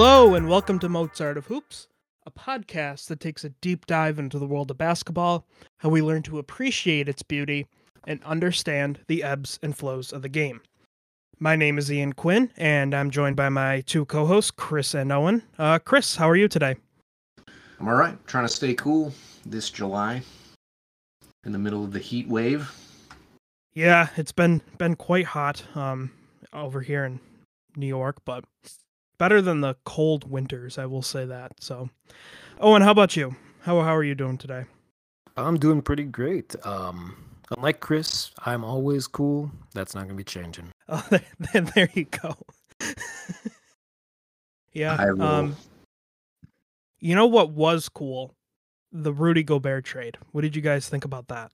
Hello, and welcome to Mozart of Hoops, a podcast that takes a deep dive into the world of basketball, how we learn to appreciate its beauty, and understand the ebbs and flows of the game. My name is Ian Quinn, and I'm joined by my two co hosts, Chris and Owen. Uh, Chris, how are you today? I'm all right. Trying to stay cool this July in the middle of the heat wave. Yeah, it's been been quite hot um, over here in New York, but better than the cold winters, I will say that. So, Owen, how about you? How how are you doing today? I'm doing pretty great. Um, unlike Chris, I'm always cool. That's not going to be changing. Oh, there, there you go. yeah. I will. Um, you know what was cool? The Rudy Gobert trade. What did you guys think about that?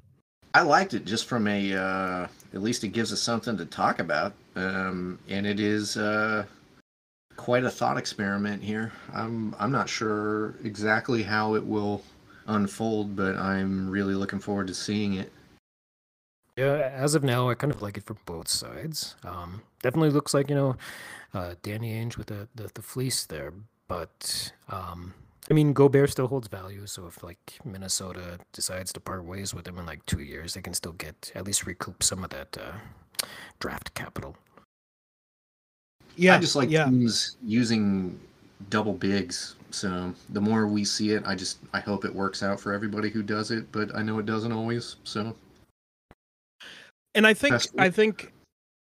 I liked it just from a, uh, at least it gives us something to talk about. Um, and it is uh, quite a thought experiment here. I'm, I'm not sure exactly how it will unfold, but I'm really looking forward to seeing it. Yeah, as of now, I kind of like it from both sides. Um, definitely looks like you know, uh, Danny Ainge with the, the the fleece there, but um, I mean, Gobert still holds value. So if like Minnesota decides to part ways with him in like two years, they can still get at least recoup some of that uh, draft capital. Yeah, I just like yeah. teams using double bigs. So the more we see it, I just I hope it works out for everybody who does it. But I know it doesn't always. So and I think I think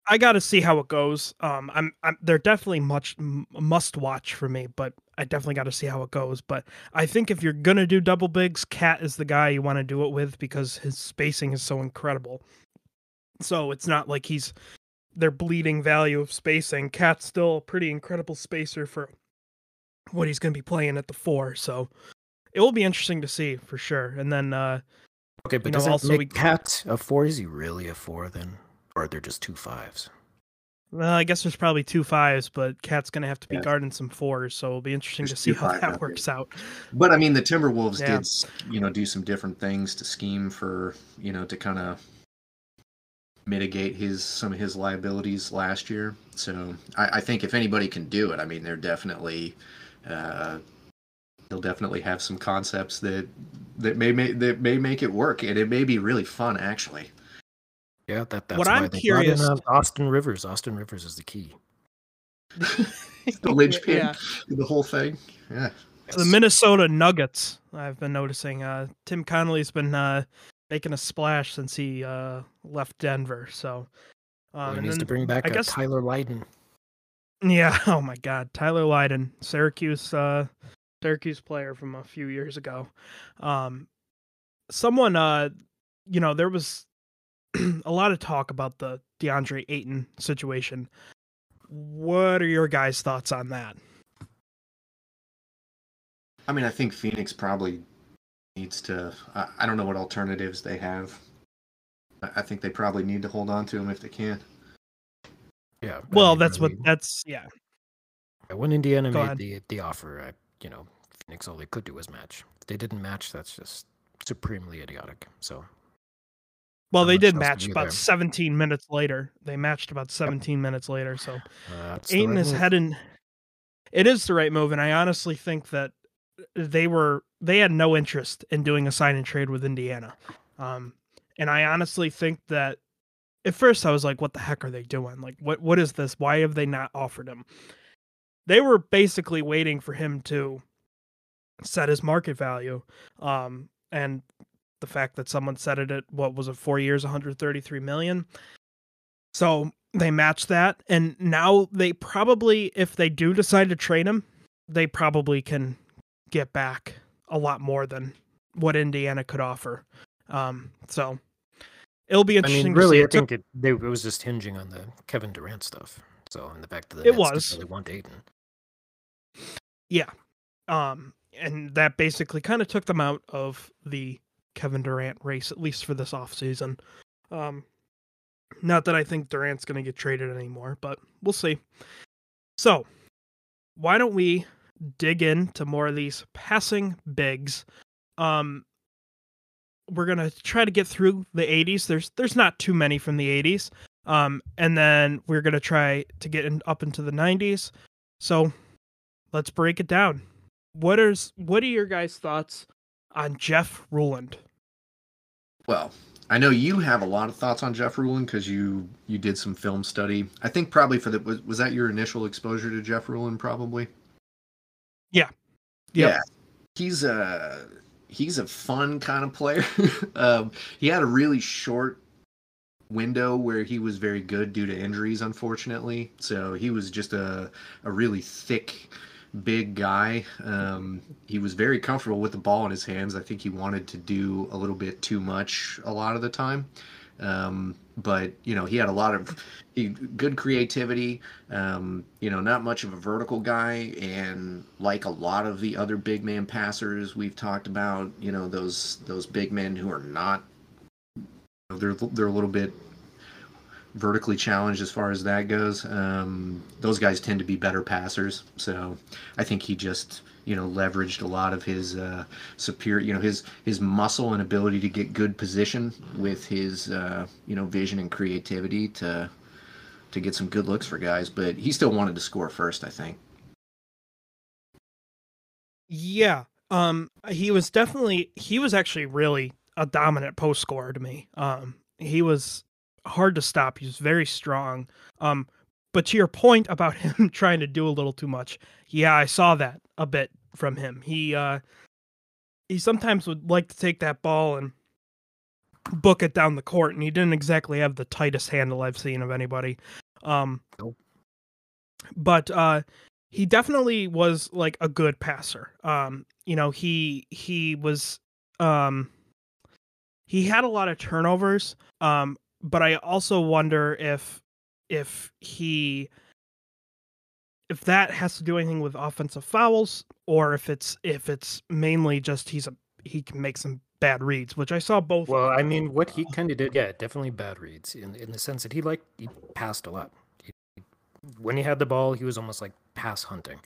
I got to see how it goes. Um, I'm, I'm they're definitely much m- must watch for me, but I definitely got to see how it goes. But I think if you're gonna do double bigs, KAT is the guy you want to do it with because his spacing is so incredible. So it's not like he's their bleeding value of spacing. KAT's still a pretty incredible spacer for what he's gonna be playing at the four. So it will be interesting to see for sure. And then uh, Okay, but You know, does that also make we- KAT a four? Is he really a four then, or are there just two fives? Well, I guess there's probably two fives, but KAT's going to have to be Yeah. guarding some fours, so it'll be interesting There's to see how fives that out works out. But I mean, the Timberwolves Yeah. did, you know, do some different things to scheme for, you know, to kind of mitigate his some of his liabilities last year. So I, I think if anybody can do it, I mean, they're definitely, uh, they'll definitely have some concepts that that may make that may make it work, and it may be really fun actually. Yeah, that that's What why I'm they brought in, curious- uh, Austin Rivers. Austin Rivers is the key. The linchpin, Yeah. the whole thing. Yeah. The Minnesota Nuggets, I've been noticing. Uh, Tim Connolly's been uh, making a splash since he uh, left Denver. So, Well, um, he and needs to bring back I uh, guess- Tyler Lydon. yeah. Oh my God, Tyler Lydon, Syracuse, uh, Syracuse player from a few years ago. Um, someone, uh, you know, there was a lot of talk about the DeAndre Ayton situation. What are your guys' thoughts on that? I mean, I think Phoenix probably needs to. I, I don't know what alternatives they have. I, I think they probably need to hold on to him if they can. Yeah. I Well, mean, that's what that's yeah. When Indiana Go made ahead. the the offer, I, you know, Phoenix all they could do was match. If they didn't match, that's just supremely idiotic. So Well, they did match do about there. 17 minutes later. They matched about 17 minutes later. So uh, that's right is move. heading. It is the right move, and I honestly think that they were they had no interest in doing a sign and trade with Indiana. Um, and I honestly think that at first I was like, "What the heck are they doing? Like, what what is this? Why have they not offered him?" They were basically waiting for him to set his market value, um, and the fact that someone set it at what was it four years, 133 million. So they matched that, and now they probably, if they do decide to trade him, they probably can get back a lot more than what Indiana could offer. Um, so it'll be I interesting. mean, to really. I think it, they, it was just hinging on the Kevin Durant stuff. So, and the fact that the It Nets didn't was. really want Ayton. Yeah. Um, and that basically kind of took them out of the Kevin Durant race, at least for this offseason. Um, not that I think Durant's going to get traded anymore, but we'll see. So, why don't we dig into more of these passing bigs? Um, we're gonna try to get through the 80s. There's there's not too many from the 80s. Um, and then we're gonna try to get in, up into the 90s. So let's break it down. What is what are your guys' thoughts on Jeff Ruland? Well, I know you have a lot of thoughts on Jeff Ruland because you you did some film study. I think probably for the was, was that your initial exposure to Jeff Ruland? Probably. Yeah. Yep. Yeah. He's a he's a fun kind of player. um, he had a really short window where he was very good due to injuries, unfortunately. So he was just a a really thick big guy. Um, he was very comfortable with the ball in his hands. I think he wanted to do a little bit too much a lot of the time. Um, but you know, he had a lot of he, good creativity. Um, you know, not much of a vertical guy, and like a lot of the other big man passers we've talked about, you know, those those big men who are not they're they're a little bit vertically challenged as far as that goes. Um, those guys tend to be better passers, so I think he just you know leveraged a lot of his uh, superior you know his his muscle and ability to get good position with his uh, you know vision and creativity to to get some good looks for guys. But he still wanted to score first, I think. Yeah, um, he was definitely he was actually really a dominant post scorer to me. Um, he was hard to stop. He was very strong. Um, but to your point about him trying to do a little too much, yeah, I saw that a bit from him. He uh, he sometimes would like to take that ball and book it down the court, and he didn't exactly have the tightest handle I've seen of anybody. Um, nope. But uh, he definitely was like a good passer. Um, you know, he he was um, he had a lot of turnovers. Um, but I also wonder if if he if that has to do anything with offensive fouls or if it's if it's mainly just he's a he can make some bad reads, which I saw both. Well, I mean, what he kind of did, yeah, definitely bad reads in in the sense that he like he passed a lot. He, when he had the ball, he was almost like pass hunting,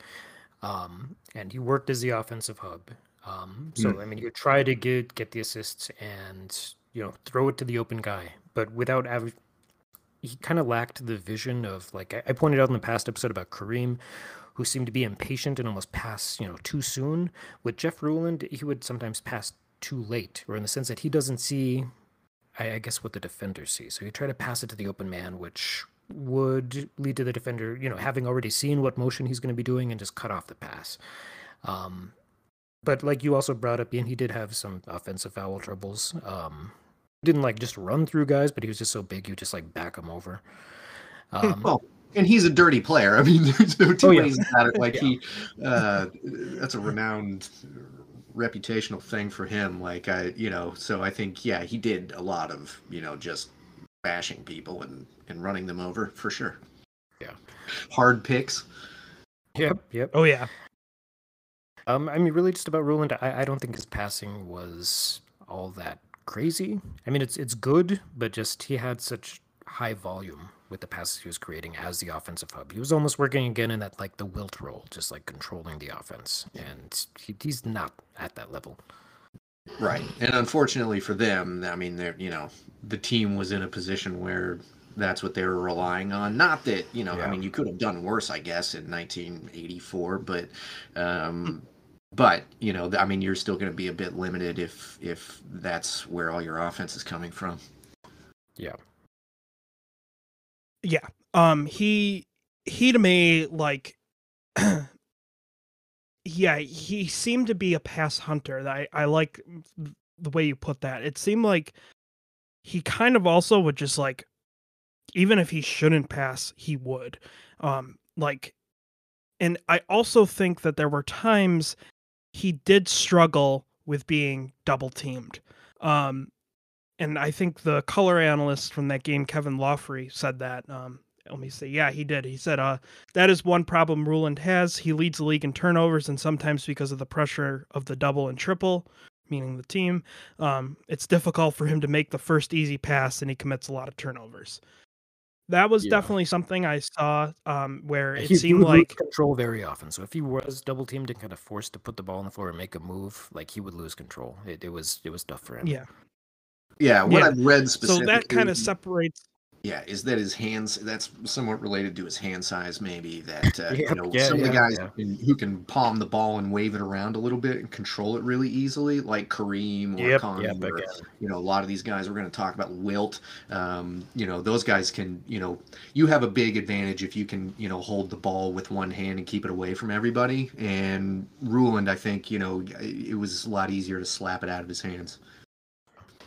um, and he worked as the offensive hub. Um, so mm. I mean, he would try to get get the assists and you know throw it to the open guy, but without av- he kind of lacked the vision of like I, pointed out in the past episode about Kareem, who seemed to be impatient and almost pass you know too soon. With Jeff Ruland, he would sometimes pass too late, or in the sense that he doesn't see, I, I guess, what the defender sees. So he tried to pass it to the open man, which would lead to the defender, you know, having already seen what motion he's going to be doing and just cut off the pass. Um, but like you also brought up, Ian, he did have some offensive foul troubles. Um, didn't like just run through guys, but he was just so big you just like back him over. Um, well, and he's a dirty player. I mean, there's no two oh, ways yeah. about it. Like yeah. he, uh, that's a renowned reputational thing for him. Like I, you know, so I think yeah, he did a lot of you know just bashing people and and running them over for sure. Yeah, hard picks. Yep. Yep. Oh yeah. Um, I mean, really, just about Ruland. I, I don't think his passing was all that crazy. I mean, it's it's good, but just he had such high volume with the passes he was creating as the offensive hub. He was almost working again in that like the Wilt role, just like controlling the offense, and he, he's not at that level. Right, and unfortunately for them, I mean, they're you know the team was in a position where that's what they were relying on. Not that you know, yeah. I mean, you could have done worse, I guess, in 1984, but um, but you know, I mean, you're still going to be a bit limited if if that's where all your offense is coming from. Yeah. Yeah. Um. He he to me like. yeah, he seemed to be a pass hunter. I I like the way you put that. It seemed like he kind of also would just like even if he shouldn't pass, he would. Um like and I also think that there were times he did struggle with being double teamed. Um, and I think the color analyst from that game, Kevin Loughery, said that. Um, let me say, yeah, he did. He said, uh, that is one problem Ruland has. He leads the league in turnovers, and sometimes because of the pressure of the double and triple, meaning the team, um, it's difficult for him to make the first easy pass, and he commits a lot of turnovers that was yeah. definitely something I saw um, where it he, seemed he like control very often. So if he was double teamed and kind of forced to put the ball on the floor and make a move, like he would lose control. It, it was it was tough for him. Yeah, yeah. What yeah. I've read specifically, so that kind of separates. Yeah, is that his hands? That's somewhat related to his hand size, maybe. That uh, Yep, you know, yeah, some of the guys yeah. who can, who can palm the ball and wave it around a little bit and control it really easily, like Kareem or Yep, yep, or you know, a lot of these guys. We're going to talk about Wilt. Um, you know, those guys can. You know, you have a big advantage if you can, you know, hold the ball with one hand and keep it away from everybody. And Ruland, I think, you know, it was a lot easier to slap it out of his hands.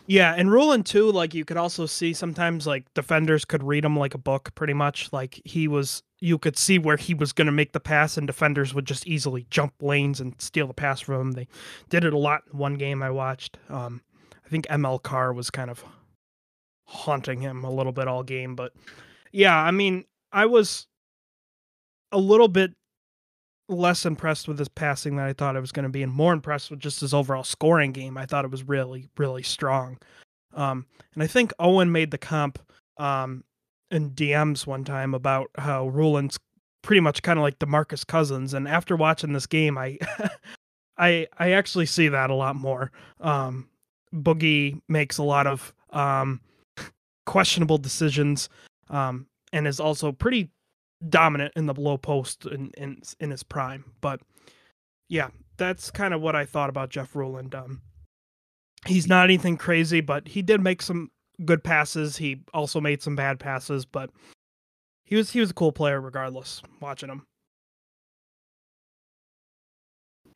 Yeah, and Ruland too, like you could also see sometimes like defenders could read him like a book pretty much. Like he was you could see where he was gonna make the pass and defenders would just easily jump lanes and steal the pass from him. They did it a lot in one game I watched. Um I think ML Carr was kind of haunting him a little bit all game, but yeah, I mean, I was a little bit less impressed with his passing than I thought I was going to be, and more impressed with just his overall scoring game. I thought it was really, really strong. Um, and I think Owen made the comp um, in DMs one time about how Ruland's pretty much kind of like Demarcus Cousins. And after watching this game, I, I, I actually see that a lot more. Um, Boogie makes a lot of um, questionable decisions, um, and is also pretty dominant in the low post in in, in his prime. But yeah, that's kind of what I thought about Jeff Ruland. Um, he's not anything crazy, but he did make some good passes. He also made some bad passes, but he was he was a cool player regardless. Watching him,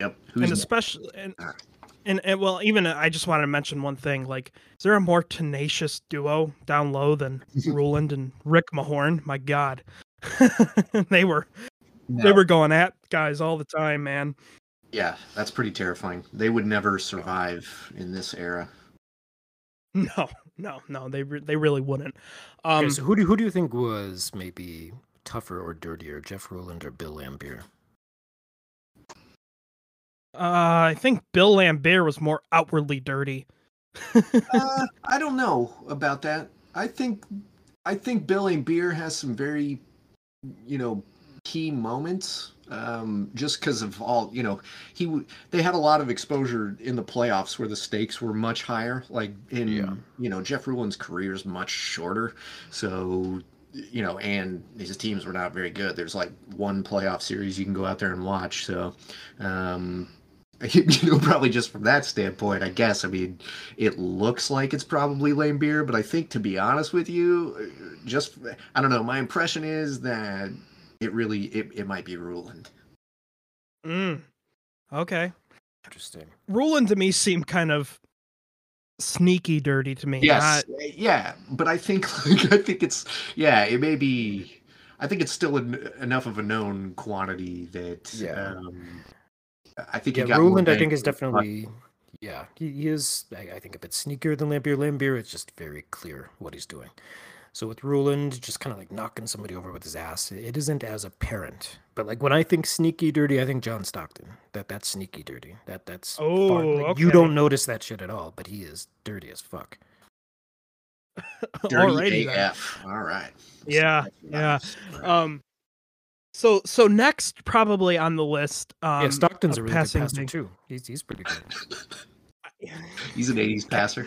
Yep. and Who's especially and, and and well, even uh, I just wanted to mention one thing. Like, is there a more tenacious duo down low than Ruland and Rick Mahorn? My God, they were they were going at guys all the time, man. Yeah, that's pretty terrifying. They would never survive in this era. No, no, no. They re- they really wouldn't. Um, Okay, so who do who do you think was maybe tougher or dirtier, Jeff Ruland or Bill Laimbeer? uh, I think Bill Laimbeer was more outwardly dirty. uh, I don't know about that. I think I think Bill Laimbeer has some very, you know, key moments. Um, just because of all, you know, he w- they had a lot of exposure in the playoffs where the stakes were much higher. Like in, Yeah. you know, Jeff Ruland's career is much shorter, so you know, and his teams were not very good. There's like one playoff series you can go out there and watch. So, um, you know, probably just from that standpoint, I guess. I mean, it looks like it's probably Laimbeer, but I think to be honest with you, just I don't know. My impression is that it really it, it might be Ruland. Mm. Okay, Interesting. Ruland to me seemed kind of sneaky dirty to me. Yes, Not- yeah, but I think like, I think it's yeah, it may be. I think it's still en- enough of a known quantity that Yeah. um, I think Yeah, he got more I think is for the definitely. Yeah, he, he is. I, I think a bit sneakier than Laimbeer. Laimbeer, it's just very clear what he's doing. So with Ruland, just kind of like knocking somebody over with his ass, it isn't as apparent. But like when I think sneaky dirty, I think John Stockton. That that's sneaky dirty. That that's far- Oh, like, you don't notice that shit at all, but he is dirty as fuck. Dirty Alrighty then. AF. All right. Yeah, yeah. Um, so so next probably on the list. Um, yeah, Stockton's a really good passing passer thing- too. He's he's pretty good. He's an '80s passer.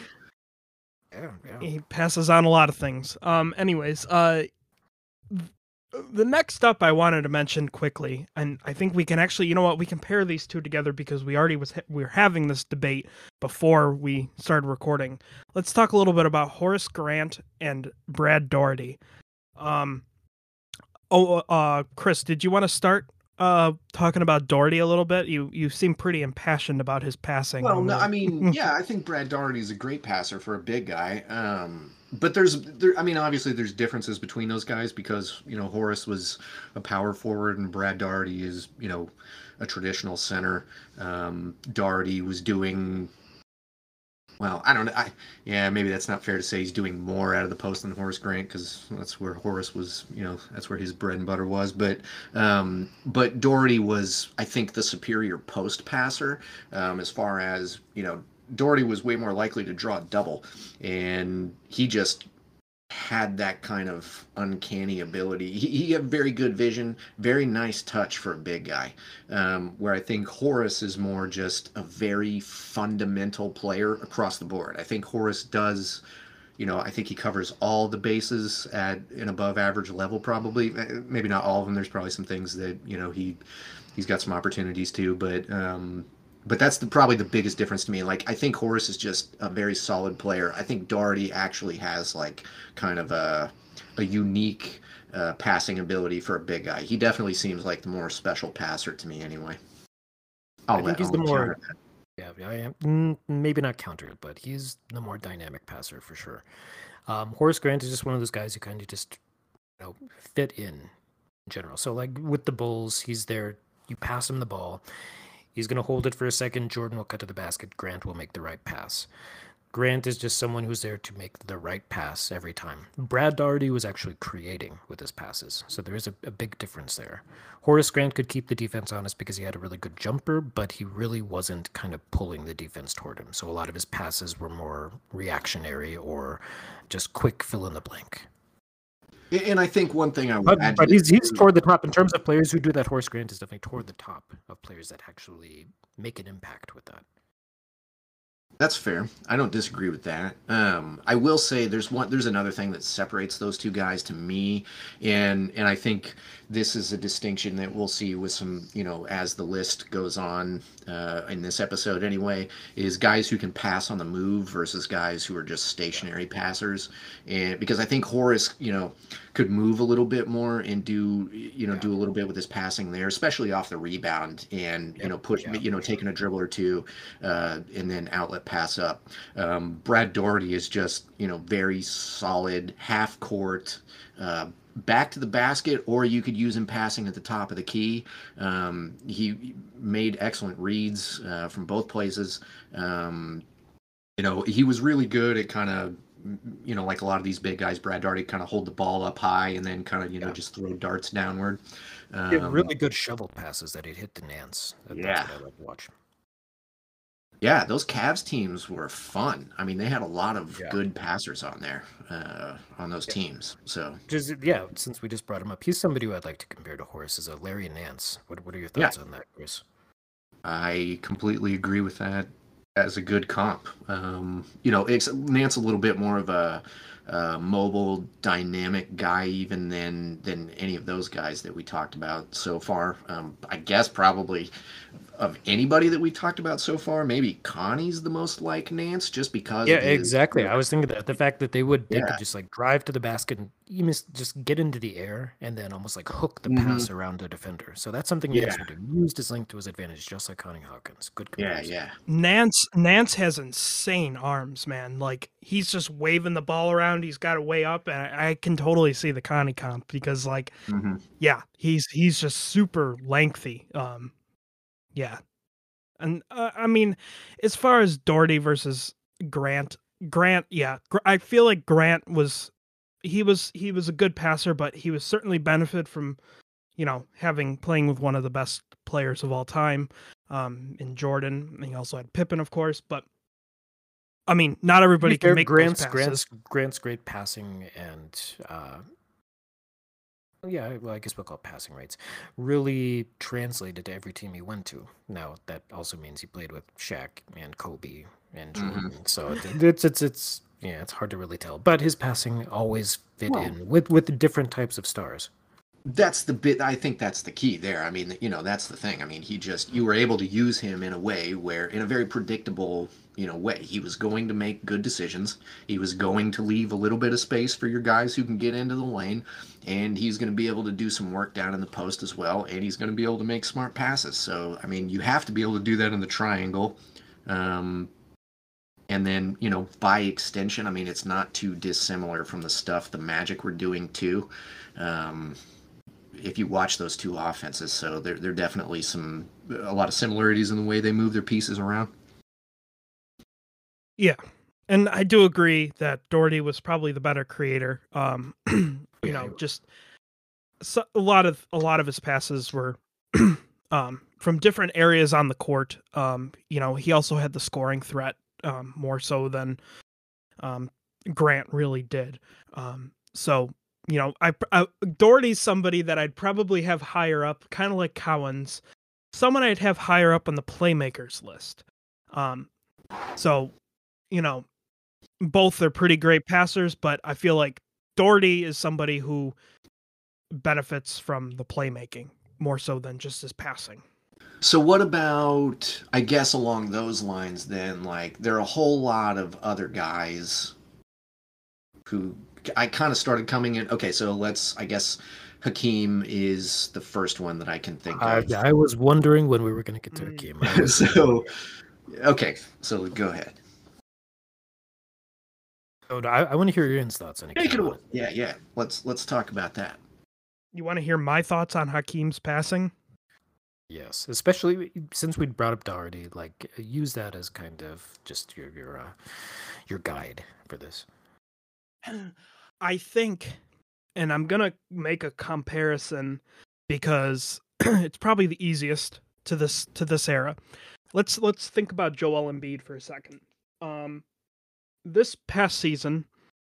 Yeah, yeah. he passes on a lot of things. Um, anyways, uh, the next up I wanted to mention quickly, and I think we can actually, you know what, we can pair these two together because we already was ha- we were having this debate before we started recording. Let's talk a little bit about Horace Grant and Brad Daugherty. Um, oh, uh, Chris, did you want to start uh talking about Daugherty a little bit? You you seem pretty impassioned about his passing. Well, no, I mean, yeah, I think Brad Daugherty is a great passer for a big guy. Um, but there's, there, I mean, obviously there's differences between those guys because you know Horace was a power forward and Brad Daugherty is you know a traditional center. Um, Daugherty was doing. Well, I don't know. I, yeah, maybe that's not fair to say he's doing more out of the post than Horace Grant because that's where Horace was, you know, that's where his bread and butter was. But, um, but Daugherty was, I think, the superior post passer um, as far as you know Daugherty was way more likely to draw a double, and he just had that kind of uncanny ability. He, he had very good vision, very nice touch for a big guy. Um, where I think Horace is more just a very fundamental player across the board. I think Horace does you know, I think he covers all the bases at an above average level, probably. Uh, maybe not all of them. There's probably some things that you know he he's got some opportunities to, but um, but that's the, probably the biggest difference to me. Like I think Horace is just a very solid player. I think Daugherty actually has like kind of a a unique uh, passing ability for a big guy. He definitely seems like the more special passer to me, anyway. I'll I think he's the more. Yeah, I am maybe not counter, but he's the more dynamic passer for sure. Um, Horace Grant is just one of those guys who kind of just you know fit in, in general. So like with the Bulls, he's there. You pass him the ball He's going to hold it for a second. Jordan will cut to the basket. Grant will make the right pass. Grant is just someone who's there to make the right pass every time. Brad Daugherty was actually creating with his passes, so there is a, a, big difference there. Horace Grant could keep the defense honest because he had a really good jumper, but he really wasn't kind of pulling the defense toward him. So a lot of his passes were more reactionary or just quick fill in the blank. And I think one thing I would but, but he's he's toward the top in terms of players who do that. Horace Grant is definitely toward the top of players that actually make an impact with that. That's fair. I don't disagree with that. Um, I will say there's one there's another thing that separates those two guys to me, and and I think this is a distinction that we'll see with some you know as the list goes on uh, in this episode anyway is guys who can pass on the move versus guys who are just stationary passers, and because I think Horace you know could move a little bit more and do you know yeah. do a little bit with his passing there, especially off the rebound and you know push yeah. you know taking a dribble or two uh, and then outlet pass up. Um, Brad Daugherty is just you know very solid half court. Uh, back to the basket, or you could use him passing at the top of the key. Um, he made excellent reads uh, from both places. Um, you know, he was really good at kind of you know, like a lot of these big guys, Brad Daugherty kind of hold the ball up high and then kind of, you know, yeah. just throw darts downward. Um, really good shovel passes that he'd hit the Nance. That, yeah. I like to watch. Yeah, those Cavs teams were fun. I mean, they had a lot of yeah. good passers on there, uh, on those yeah. teams. So, just yeah, since we just brought him up, he's somebody who I'd like to compare to Horace as a Larry Nance. What What are your thoughts on that, Chris? I completely agree with that as a good comp. Um, you know, it's Nance a little bit more of a, a, mobile, dynamic guy even than than any of those guys that we talked about so far. Um, I guess probably of anybody that we talked about so far, maybe Connie's the most like Nance, just because. Yeah, exactly. I was thinking that the fact that they would they yeah. could just like drive to the basket and even just get into the air and then almost like hook the mm-hmm. pass around a defender. So that's something yeah. Nance would have used his length to his advantage, just like Connie Hawkins. Good. Comparison. Yeah, yeah. Nance Nance has insane arms, man. Like he's just waving the ball around. He's got it way up, and I, I can totally see the Connie comp because, like, mm-hmm. yeah, he's he's just super lengthy. Um, yeah. And uh, I mean, as far as Daugherty versus Grant, Grant, yeah, I feel like Grant was he was he was a good passer, but he was certainly benefit from you know having playing with one of the best players of all time um, in Jordan. He also had Pippen, of course, but I mean, not everybody can make Grant's Grant's Grant's great passing and uh, yeah, well, I guess we'll call it passing rates, really translated to every team he went to. Now that also means he played with Shaq and Kobe and mm-hmm. Jordan, mm-hmm. so it's it's it's yeah, it's hard to really tell. But his passing always fit well, in with with different types of stars. That's the bit. I think that's the key there. I mean, you know, that's the thing. I mean, he just you were able to use him in a way where, in a very predictable you know way. He was going to make good decisions. He was going to leave a little bit of space for your guys who can get into the lane, and he's going to be able to do some work down in the post as well, and he's going to be able to make smart passes. So I mean, you have to be able to do that in the triangle. Um, and then, you know, by extension, I mean, it's not too dissimilar from the stuff the Magic were doing too. Um, if you watch those two offenses, so there, there are definitely some a lot of similarities in the way they move their pieces around. Yeah. And I do agree that Daugherty was probably the better creator. Um, you know, just so, a lot of a lot of his passes were um, from different areas on the court. Um, you know, he also had the scoring threat um, more so than um, Grant really did. Um, so you know, I, I Daugherty's somebody that I'd probably have higher up, kind of like Cowens, someone I'd have higher up on the playmakers list. Um, so you know, both are pretty great passers, but I feel like Daugherty is somebody who benefits from the playmaking more so than just his passing. So what about I guess along those lines then like there are a whole lot of other guys who I kind of started coming in okay so let's I guess Hakeem is the first one that I can think I, of. I was wondering when we were going to get to Mm. Hakeem. So okay, so go ahead. so I, I want to hear your thoughts on Take it Hakeem. away. Yeah, yeah. Let's let's talk about that. You want to hear my thoughts on Hakeem's passing? Yes, especially since we brought up Daugherty, like use that as kind of just your your uh, your guide for this. I think, and I'm gonna make a comparison because it's probably the easiest to this to this era. Let's let's think about Joel Embiid for a second. Um, this past season,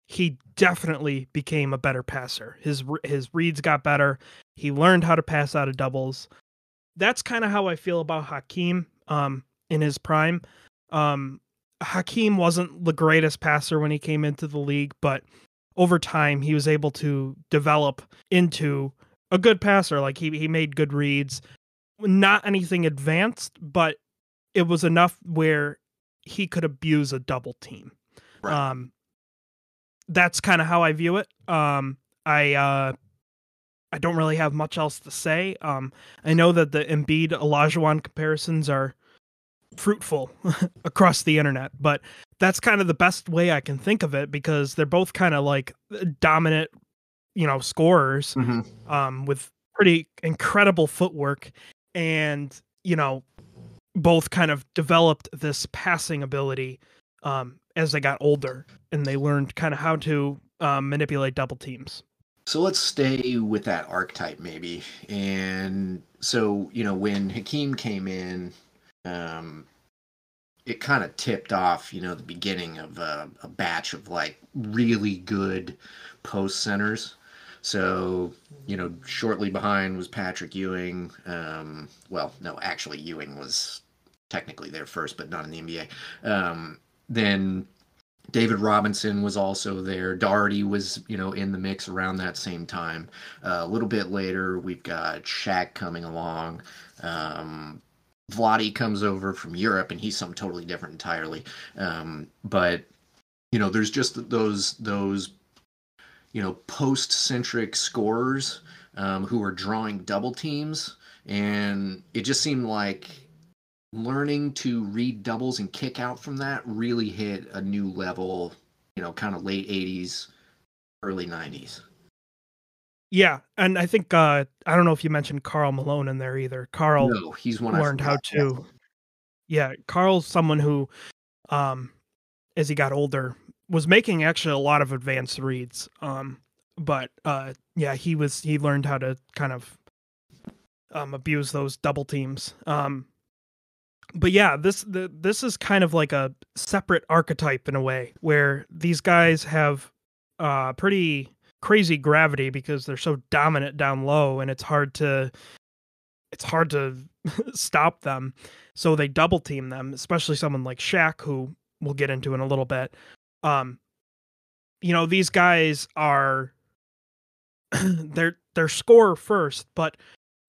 he definitely became a better passer. His his reads got better. He learned how to pass out of doubles. That's kind of how I feel about Hakeem. Um, in his prime, um, Hakeem wasn't the greatest passer when he came into the league, but over time he was able to develop into a good passer. Like he he made good reads, not anything advanced, but it was enough where he could abuse a double team. Right. Um, that's kind of how I view it. Um, I uh, I don't really have much else to say. Um, I know that the Embiid Olajuwon comparisons are fruitful across the internet, but that's kind of the best way I can think of it because they're both kind of like dominant, you know, scorers Mm-hmm. um, with pretty incredible footwork, and you know, both kind of developed this passing ability um, as they got older, and they learned kind of how to um, manipulate double teams. So let's stay with that archetype maybe. And so, you know, when Hakeem came in, um, it kind of tipped off, you know, the beginning of a, a batch of like really good post centers. So, you know, shortly behind was Patrick Ewing. Um, well, no, actually, Ewing was technically there first, but not in the NBA. Um, then David Robinson was also there. Daugherty was, you know, in the mix around that same time. Uh, a little bit later, we've got Shaq coming along. Um, Vlade comes over from Europe, and he's something totally different entirely. Um, but you know, there's just those those you know post-centric scorers um, who are drawing double teams, and it just seemed like learning to read doubles and kick out from that really hit a new level, you know, kind of late 80s, early 90s. Yeah, and I think uh, I don't know if you mentioned Karl Malone in there either. Karl No, he's one learned how to. Yeah, Karl's someone who, um, as he got older, was making actually a lot of advanced reads. Um, but uh, yeah, he was he learned how to kind of um abuse those double teams. Um, but yeah, this the this is kind of like a separate archetype in a way where these guys have uh pretty crazy gravity because they're so dominant down low and it's hard to it's hard to stop them. So they double team them especially someone like Shaq who we'll get into in a little bit. Um you know these guys are they're they're score first but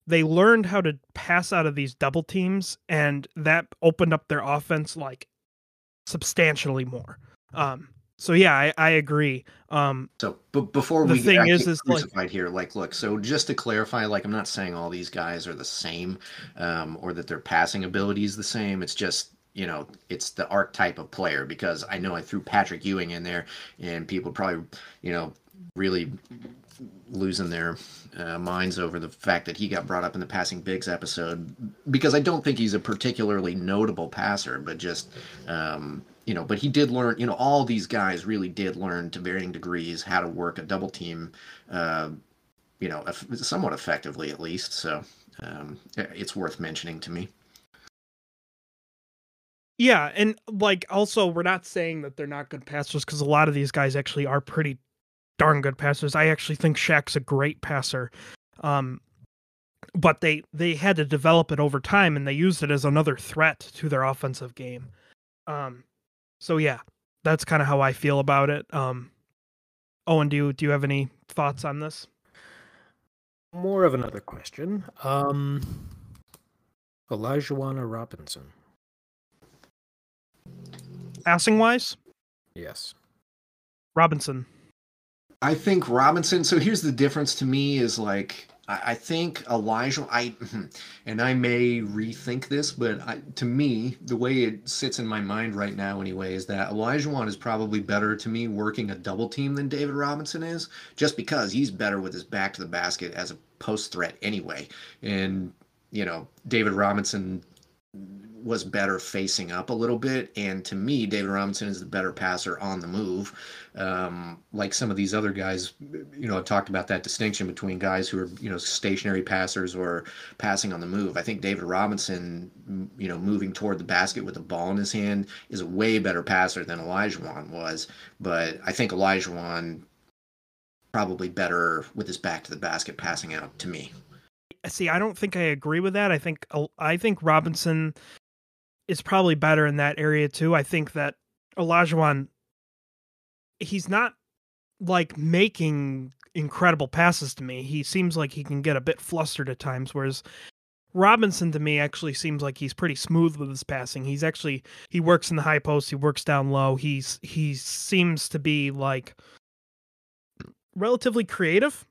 they learned how to pass out of these double teams and that opened up their offense like substantially more. Um so yeah i, I agree um So, but before The we thing is- is, like- crucified here, like, look, so just to clarify, like, I'm not saying all these guys are the same, um, or that their passing ability is the same. It's just, you know, it's the archetype of player because I know I threw Patrick Ewing in there, and people probably, you know, really losing their uh, minds over the fact that he got brought up in the passing bigs episode because I don't think he's a particularly notable passer, but just um, you know, but he did learn. You know, all these guys really did learn to varying degrees how to work a double team. Uh, you know, somewhat effectively at least. So um, it's worth mentioning to me. Yeah, and like also we're not saying that they're not good passers because a lot of these guys actually are pretty darn good passers. I actually think Shaq's a great passer. Um but they they had to develop it over time and they used it as another threat to their offensive game. Um so yeah. that's kind of how I feel about it. Um, Owen, do you do you have any thoughts on this? More of another question. Um, Olajuwon Robinson. Passing wise, yes. Robinson. I think Robinson. So here's the difference to me is like I, think Olajuwon. I hmm, and I may rethink this, but I, to me, the way it sits in my mind right now, anyway, is that Olajuwon is probably better to me working a double team than David Robinson is, just because he's better with his back to the basket as a post threat anyway, and you know David Robinson was better facing up a little bit. And to me, David Robinson is the better passer on the move. Um, like some of these other guys, you know, I've talked about that distinction between guys who are, you know, stationary passers or passing on the move. I think David Robinson, you know, moving toward the basket with the ball in his hand is a way better passer than Olajuwon was. But I think Olajuwon probably better with his back to the basket passing out to me see i don't think i agree with that i think i think robinson is probably better in that area too. I think that Olajuwon, he's not like making incredible passes to me. He seems like he can get a bit flustered at times, whereas Robinson to me actually seems like he's pretty smooth with his passing. He's actually he works in the high post, he works down low. He's he seems to be like relatively creative.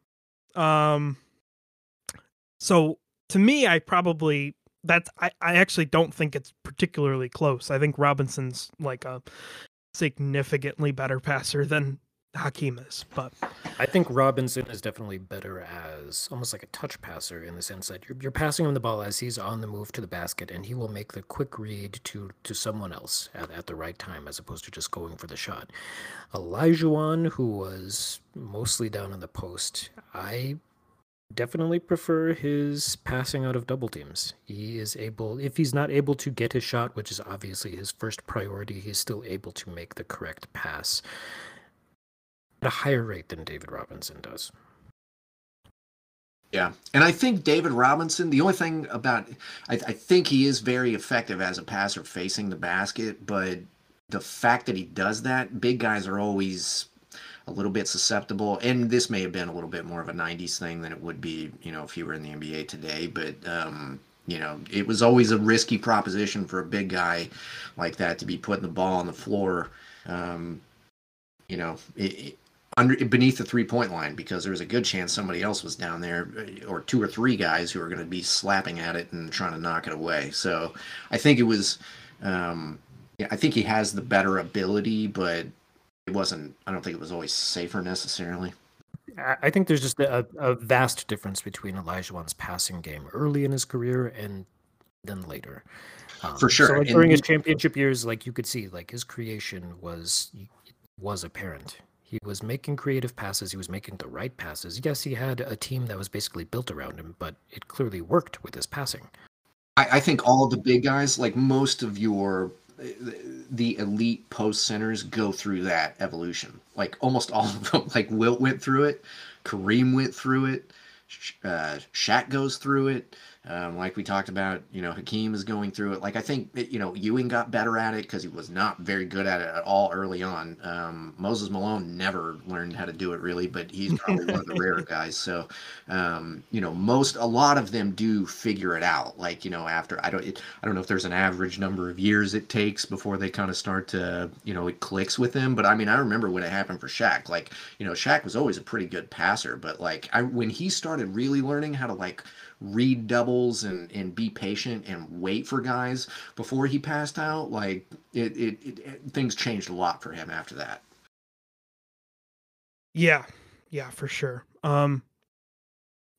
Um so to me I probably that's I, I actually don't think it's particularly close. I think Robinson's like a significantly better passer than Hakeem is, but I think Robinson is definitely better as almost like a touch passer in the sense that you're, you're passing him the ball as he's on the move to the basket, and he will make the quick read to to someone else at, at the right time, as opposed to just going for the shot. Olajuwon, who was mostly down in the post, I definitely prefer his passing out of double teams. He is able, if he's not able to get his shot, which is obviously his first priority, he's still able to make the correct pass at a higher rate than David Robinson does. Yeah, and I think David Robinson. The only thing about, I, I think he is very effective as a passer facing the basket, but the fact that he does that, big guys are always a little bit susceptible. And this may have been a little bit more of a 90s thing than it would be, you know, if you were in the NBA today. But, um, you know, it was always a risky proposition for a big guy like that to be putting the ball on the floor, um, you know, it, it, under beneath the three point line because there was a good chance somebody else was down there or two or three guys who were going to be slapping at it and trying to knock it away. So I think it was, um, yeah, I think he has the better ability, but it wasn't. I don't think it was always safer necessarily. I think there's just a, a vast difference between Olajuwon's passing game early in his career and then later. Um, For sure. So like during his championship years, like you could see, like his creation was was apparent. He was making creative passes. He was making the right passes. Yes, he had a team that was basically built around him, but it clearly worked with his passing. I, I think all the big guys, like most of your the elite post centers go through that evolution. Like almost all of them. Like Wilt went through it, Kareem went through it, uh, Shaq goes through it. Um, like we talked about, you know, Hakeem is going through it. Like I think, you know, Ewing got better at it because he was not very good at it at all early on. Um, Moses Malone never learned how to do it really, but he's probably one of the rare guys. So, um, you know, most a lot of them do figure it out. Like you know, after I don't, it, I don't know if there's an average number of years it takes before they kind of start to, you know, it clicks with them. But I mean, I remember when it happened for Shaq. Like, you know, Shaq was always a pretty good passer, but like I when he started really learning how to like read doubles and and be patient and wait for guys before he passed out like it, it, it, it things changed a lot for him after that. Yeah. Yeah for sure. Um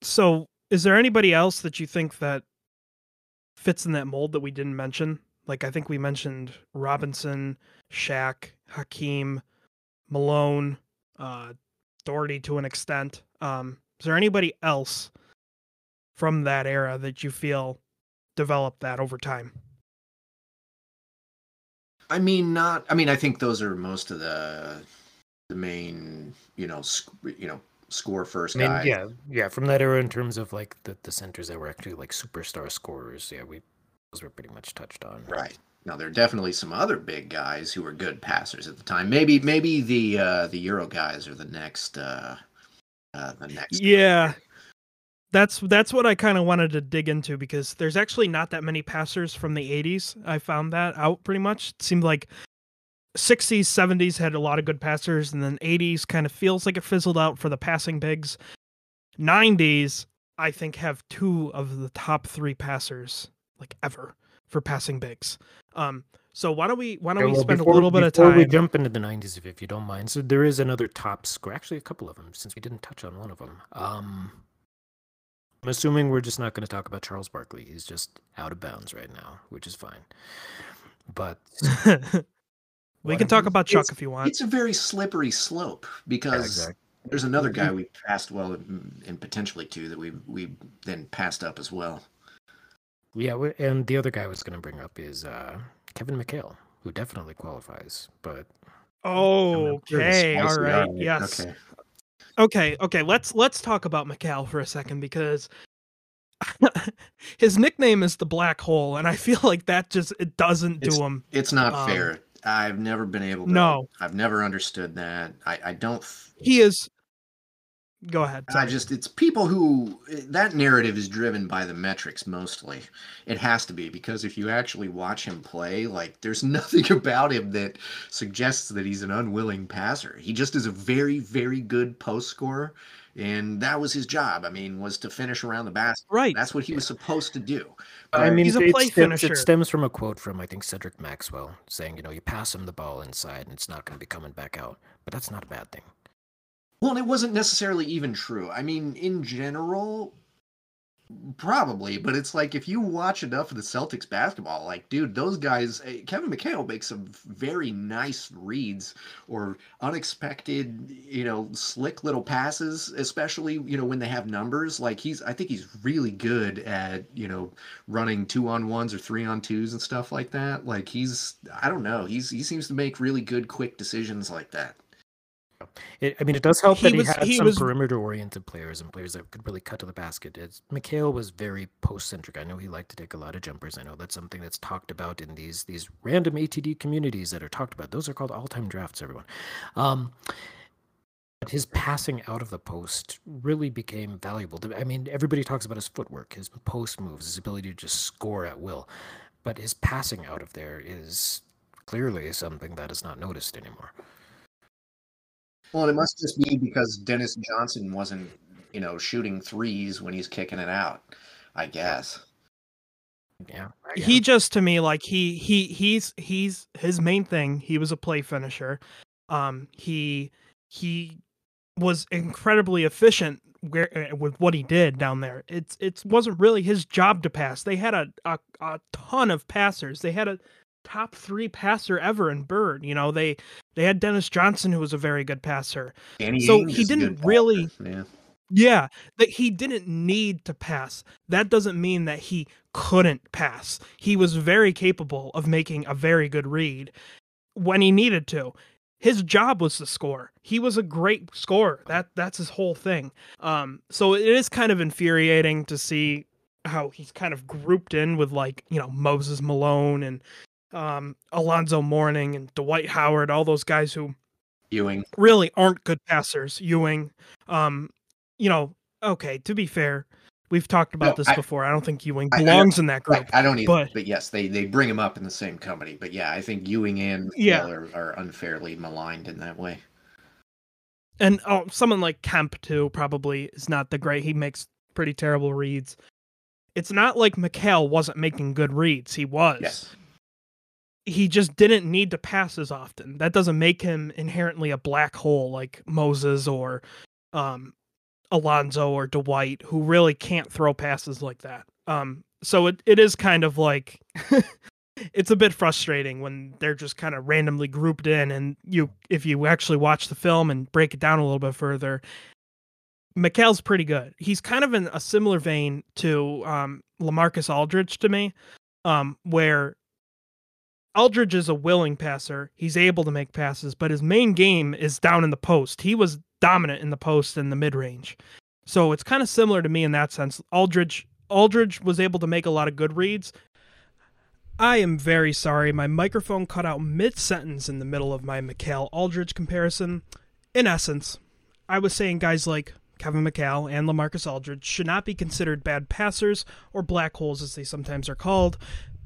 so is there anybody else that you think that fits in that mold that we didn't mention? Like i think we mentioned robinson Shaq, hakeem malone uh Daugherty to an extent. Um is there anybody else from that era that you feel developed that over time? I mean, not. I mean, I think those are most of the the main, you know, sc- you know, score first I mean, guys. Yeah, yeah. From that era, in terms of like the the centers that were actually like superstar scorers, yeah, we those were pretty much touched on. Right. Now there are definitely some other big guys who were good passers at the time. Maybe maybe the uh, the Euro guys are the next uh, uh, the next. Yeah. That's that's what I kind of wanted to dig into because there's actually not that many passers from the 80s. I found that out pretty much. It seemed like 60s, 70s had a lot of good passers and then 80s kind of feels like it fizzled out for the passing bigs. 90s I think have two of the top 3 passers like ever for passing bigs. Um so why don't we why don't Yeah, we well, spend a little bit of before we jump into the 90s, if, if you don't mind. So there is another top score, actually a couple of them, since we didn't touch on one of them. Um, I'm assuming we're just not going to talk about Charles Barkley. He's just out of bounds right now, which is fine. But we can talk it's- about Chuck if you want. It's a very slippery slope because exactly. there's another guy we passed well and potentially two that we we then passed up as well. yeah, and the other guy I was going to bring up is uh, Kevin McHale, who definitely qualifies. But Oh, Okay, All right. Spicy. Yes. Okay. Okay, okay. Let's let's talk about McHale for a second because his nickname is the Black Hole, and I feel like that just it doesn't do him. It's not Um, fair. I've never been able to. No. I've never understood that. I, I don't. He is. Go ahead. I just it's people who that narrative is driven by the metrics mostly. It has to be because if you actually watch him play, like there's nothing about him that suggests that he's an unwilling passer. He just is a very very good post scorer and that was his job. I mean, was to finish around the basket. Right. That's what he was supposed to do. But I mean, He's a it play stems, finisher. It stems from a quote from I think Cedric Maxwell saying, you know, you pass him the ball inside and it's not going to be coming back out. But that's not a bad thing. Well, it wasn't necessarily even true. I mean, in general, probably, but it's like if you watch enough of the Celtics basketball, like, dude, those guys, eh, Kevin McHale makes some very nice reads or unexpected, you know, slick little passes, especially, you know, when they have numbers. Like, he's, I think he's really good at, you know, running two on ones or three on twos and stuff like that. Like, he's, I don't know, he's, he seems to make really good, quick decisions like that. It, I mean, it does help He that he had he some was- perimeter-oriented players and players that could really cut to the basket. It's, McHale was very post-centric. I know he liked to take a lot of jumpers. I know that's something that's talked about in these these random ATD communities that are talked about. Those are called all-time drafts, everyone. Um, but his passing out of the post really became valuable. I mean, everybody talks about his footwork, his post moves, his ability to just score at will, but his passing out of there is clearly something that is not noticed anymore. Well, it must just be because Dennis Johnson wasn't, you know, shooting threes when he's kicking it out. I guess. Yeah, he just to me like he he he's he's his main thing he was a play finisher um he he was incredibly efficient where uh, with what he did down there it's it wasn't really his job to pass they had a, a a ton of passers they had a top 3 passer ever in bird you know they they had Dennis Johnson who was a very good passer Danny So Ainge he didn't really- passer, Yeah. Yeah, that he didn't need to pass. That doesn't mean that he couldn't pass. He was very capable of making a very good read when he needed to. His job was to score. He was a great scorer. That that's his whole thing. Um, so it is kind of infuriating to see how he's kind of grouped in with like you know Moses Malone and um, Alonzo Mourning and Dwight Howard, all those guys who Ewing. really aren't good passers. Ewing, um, you know, okay. To be fair, we've talked about No, this I- before. I don't think Ewing I- I belongs in that group. I don't either. but- But, yes, they, they bring him up in the same company. But yeah, I think Ewing and Yeah. Are, are unfairly maligned in that way. And oh, someone like Kemp too probably is not the great. He makes pretty terrible reads. It's not like McHale wasn't making good reads. He was. Yes. He just didn't need to pass as often. That doesn't make him inherently a black hole like Moses or um, Alonzo or Dwight, who really can't throw passes like that. Um, so it, it is kind of like it's a bit frustrating when they're just kind of randomly grouped in and you if you actually watch the film and break it down a little bit further McHale's pretty good. He's kind of in a similar vein to um, LaMarcus Aldridge to me, um, where Aldridge is a willing passer. He's able to make passes, but his main game is down in the post. He was dominant in the post and the mid range. So it's kind of similar to me in that sense. Aldridge Aldridge was able to make a lot of good reads. I am very sorry. My microphone cut out mid sentence in the middle of my McHale Aldridge comparison. In essence, I was saying guys like Kevin McHale and LaMarcus Aldridge should not be considered bad passers or black holes as they sometimes are called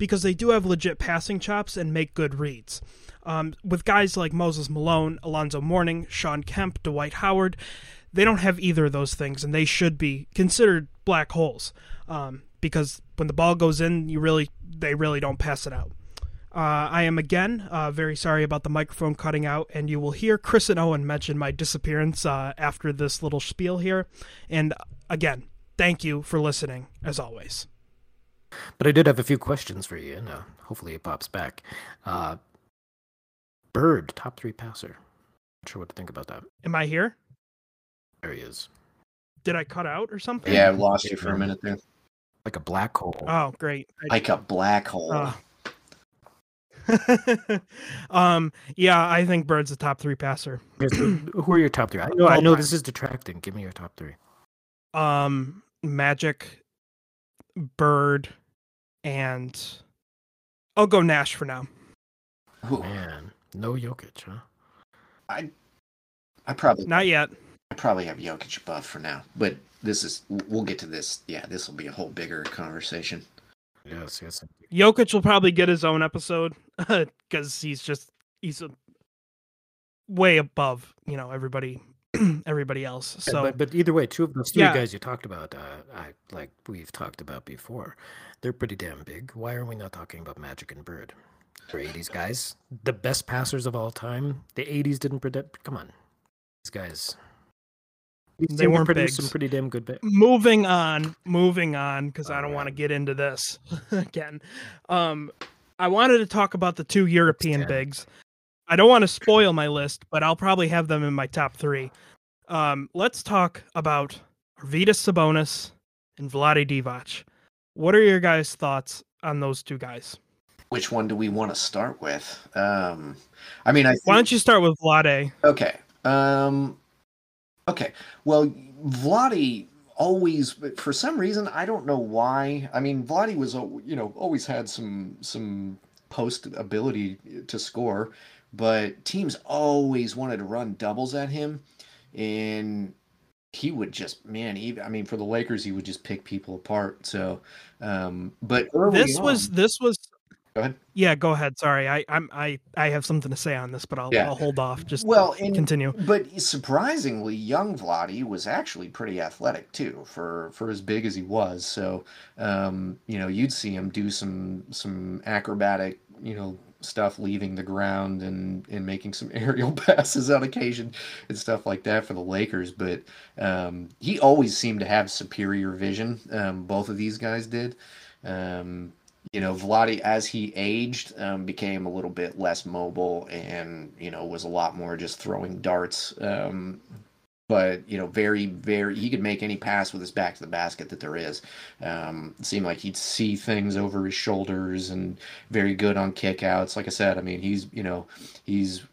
because they do have legit passing chops and make good reads. Um, with guys like Moses Malone, Alonzo Mourning, Shawn Kemp, Dwight Howard, they don't have either of those things and they should be considered black holes um, because when the ball goes in, you really they really don't pass it out. Uh, I am again uh, very sorry about the microphone cutting out, and you will hear Chris and Owen mention my disappearance uh, after this little spiel here. And again, thank you for listening, as always. But I did have a few questions for you, and uh, hopefully it pops back. Uh, Bird, top three passer. Not sure what to think about that. Am I here? There he is. Did I cut out or something? Yeah, I lost you for a minute there. Like a black hole. Oh, great. I- Like a black hole. Uh, um, yeah, I think Bird's the top three passer. Who are your top three? I know, I know this is detracting. Give me your top three. Um, Magic, Bird, and I'll go Nash for now. Ooh, Man, no Jokic, huh? I, I probably Not yet. I probably have Jokic above for now, but this is we'll get to this. Yeah, this will be a whole bigger conversation. Yes, yes. Jokic will probably get his own episode because he's just he's a, way above you know everybody everybody else. Yeah, So but, but either way, two of those three Yeah. guys you talked about, uh, I like we've talked about before, they're pretty damn big. Why are we not talking about Magic and Bird? They're '80s guys, the best passers of all time. The '80s didn't predict. Come on, these guys. These They weren't bigs. some pretty damn good. Ba- moving on, moving on because I don't want to get into this again. Um, I wanted to talk about the two European bigs. I don't want to spoil my list, but I'll probably have them in my top three. Um, let's talk about Arvydas Sabonis and Vlade Divac. What are your guys' thoughts on those two guys? Which one do we want to start with? Um, I mean, I think, Why don't you start with Vlade? okay. Um, okay. Well, Vladi always, for some reason, I don't know why. I mean, Vladi was, you know, always had some some post ability to score, but teams always wanted to run doubles at him, and he would just, man, he, I mean, for the Lakers, he would just pick people apart. So, um, but early This was this was. Go ahead. Yeah, go ahead. Sorry, I I'm I I have something to say on this, but I'll Yeah. I'll hold off. Just well, and continue. But surprisingly, young Vladi was actually pretty athletic too, for for as big as he was. So, um, you know, you'd see him do some some acrobatic, you know, stuff leaving the ground and and making some aerial passes on occasion and stuff like that for the Lakers. But um, he always seemed to have superior vision. Um, both of these guys did. Um, you know, Vladi, as he aged, um, became a little bit less mobile and, you know, was a lot more just throwing darts. But, you know, very, very, he could make any pass with his back to the basket that there is. Um, it seemed like he'd see things over his shoulders and very good on kickouts. Like I said, I mean, he's, you know, he's,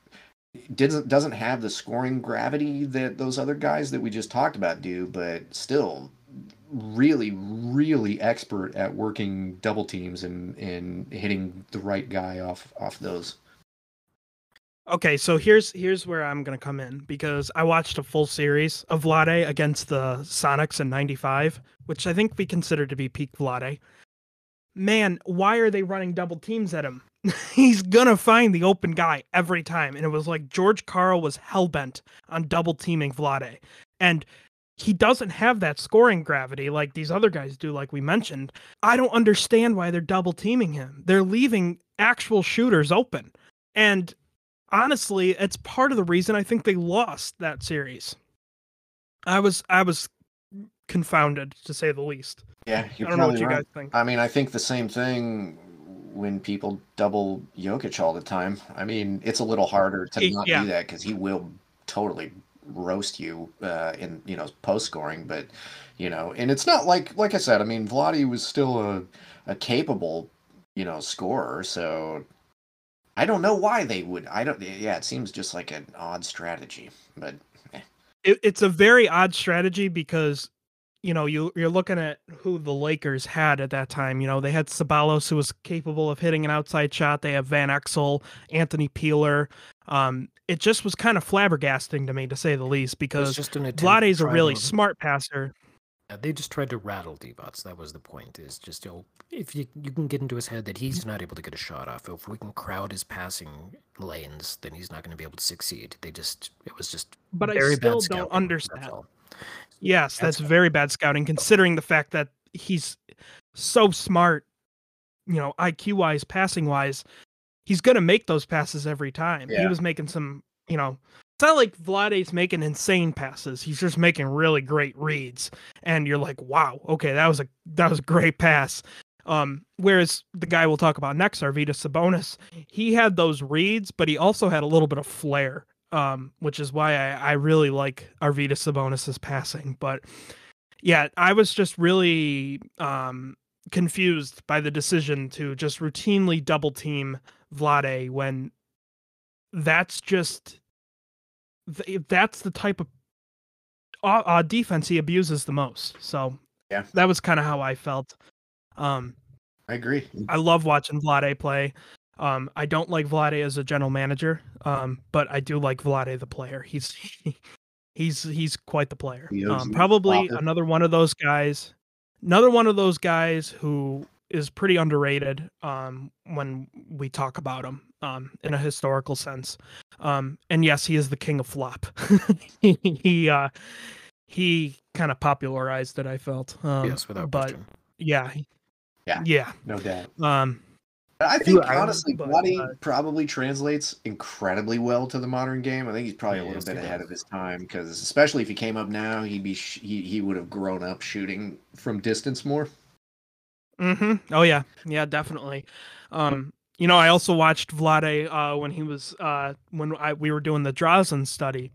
doesn't doesn't have the scoring gravity that those other guys that we just talked about do, but still really, really expert at working double teams and, and hitting the right guy off off those. Okay, so here's here's where I'm gonna come in because I watched a full series of Vlade against the Sonics in '95, which I think we consider to be peak Vlade. Man, why are they running double teams at him? He's gonna find the open guy every time, and it was like George Karl was hell bent on double teaming Vlade, and he doesn't have that scoring gravity like these other guys do, like we mentioned. I don't understand why they're double teaming him. They're leaving actual shooters open, and honestly, it's part of the reason I think they lost that series. I was I was confounded to say the least. Yeah, you're I don't know what probably you right. guys think. I mean, I think the same thing when people double Jokic all the time. I mean, it's a little harder to Y- not yeah. do that because he will totally roast you uh, in you know post scoring. But you know, and it's not like like I said. I mean, Vladi was still a a capable you know scorer. So I don't know why they would. I don't. Yeah, it seems just like an odd strategy. But It, it's a very odd strategy because you know, you you're looking at who the Lakers had at that time. You know, they had Ceballos who was capable of hitting an outside shot. They have Van Exel, Anthony Peeler. Um, it just was kind of flabbergasting to me, to say the least, because just an attempt Vlade's a really smart passer. Uh, they just tried to rattle Divac. That was the point. Is just you know, if you you can get into his head that he's not able to get a shot off. If we can crowd his passing lanes, then he's not going to be able to succeed. They just it was just But I very still bad don't scouting, that's Yes, That's that's very bad scouting, considering the fact that he's so smart, you know, IQ wise, passing wise. He's gonna make those passes every time. He was making some, you know, it's not like Vlade's making insane passes. He's just making really great reads, and you're like, wow, okay, that was a that was a great pass. Um, whereas the guy we'll talk about next, Arvydas Sabonis, he had those reads, but he also had a little bit of flair, um, which is why I, I really like Arvydas Sabonis's passing. But yeah, I was just really um, confused by the decision to just routinely double team Vlade when that's just th- that's the type of uh, uh, defense he abuses the most. So Yeah. that was kind of how I felt. Um, I agree. I love watching Vlade play. Um, I don't like Vlade as a general manager, um, but I do like Vlade the player. He's he's he's quite the player. Um, probably another one of those guys. Another one of those guys who is pretty underrated um, when we talk about him um, in a historical sense. Um, and yes, he is the king of flop. he he, uh, he kind of popularized it. I felt. Um, yes, without but question. yeah, Yeah. yeah. No doubt. Um, I think I- honestly, but, Vlade uh, probably translates incredibly well to the modern game. I think he's probably a little bit ahead does. of his time because, especially if he came up now, he'd be sh- he he would have grown up shooting from distance more. Hmm Oh yeah, yeah, definitely. Um, you know, I also watched Vlade uh, when he was uh, when I, we were doing the Drazen study.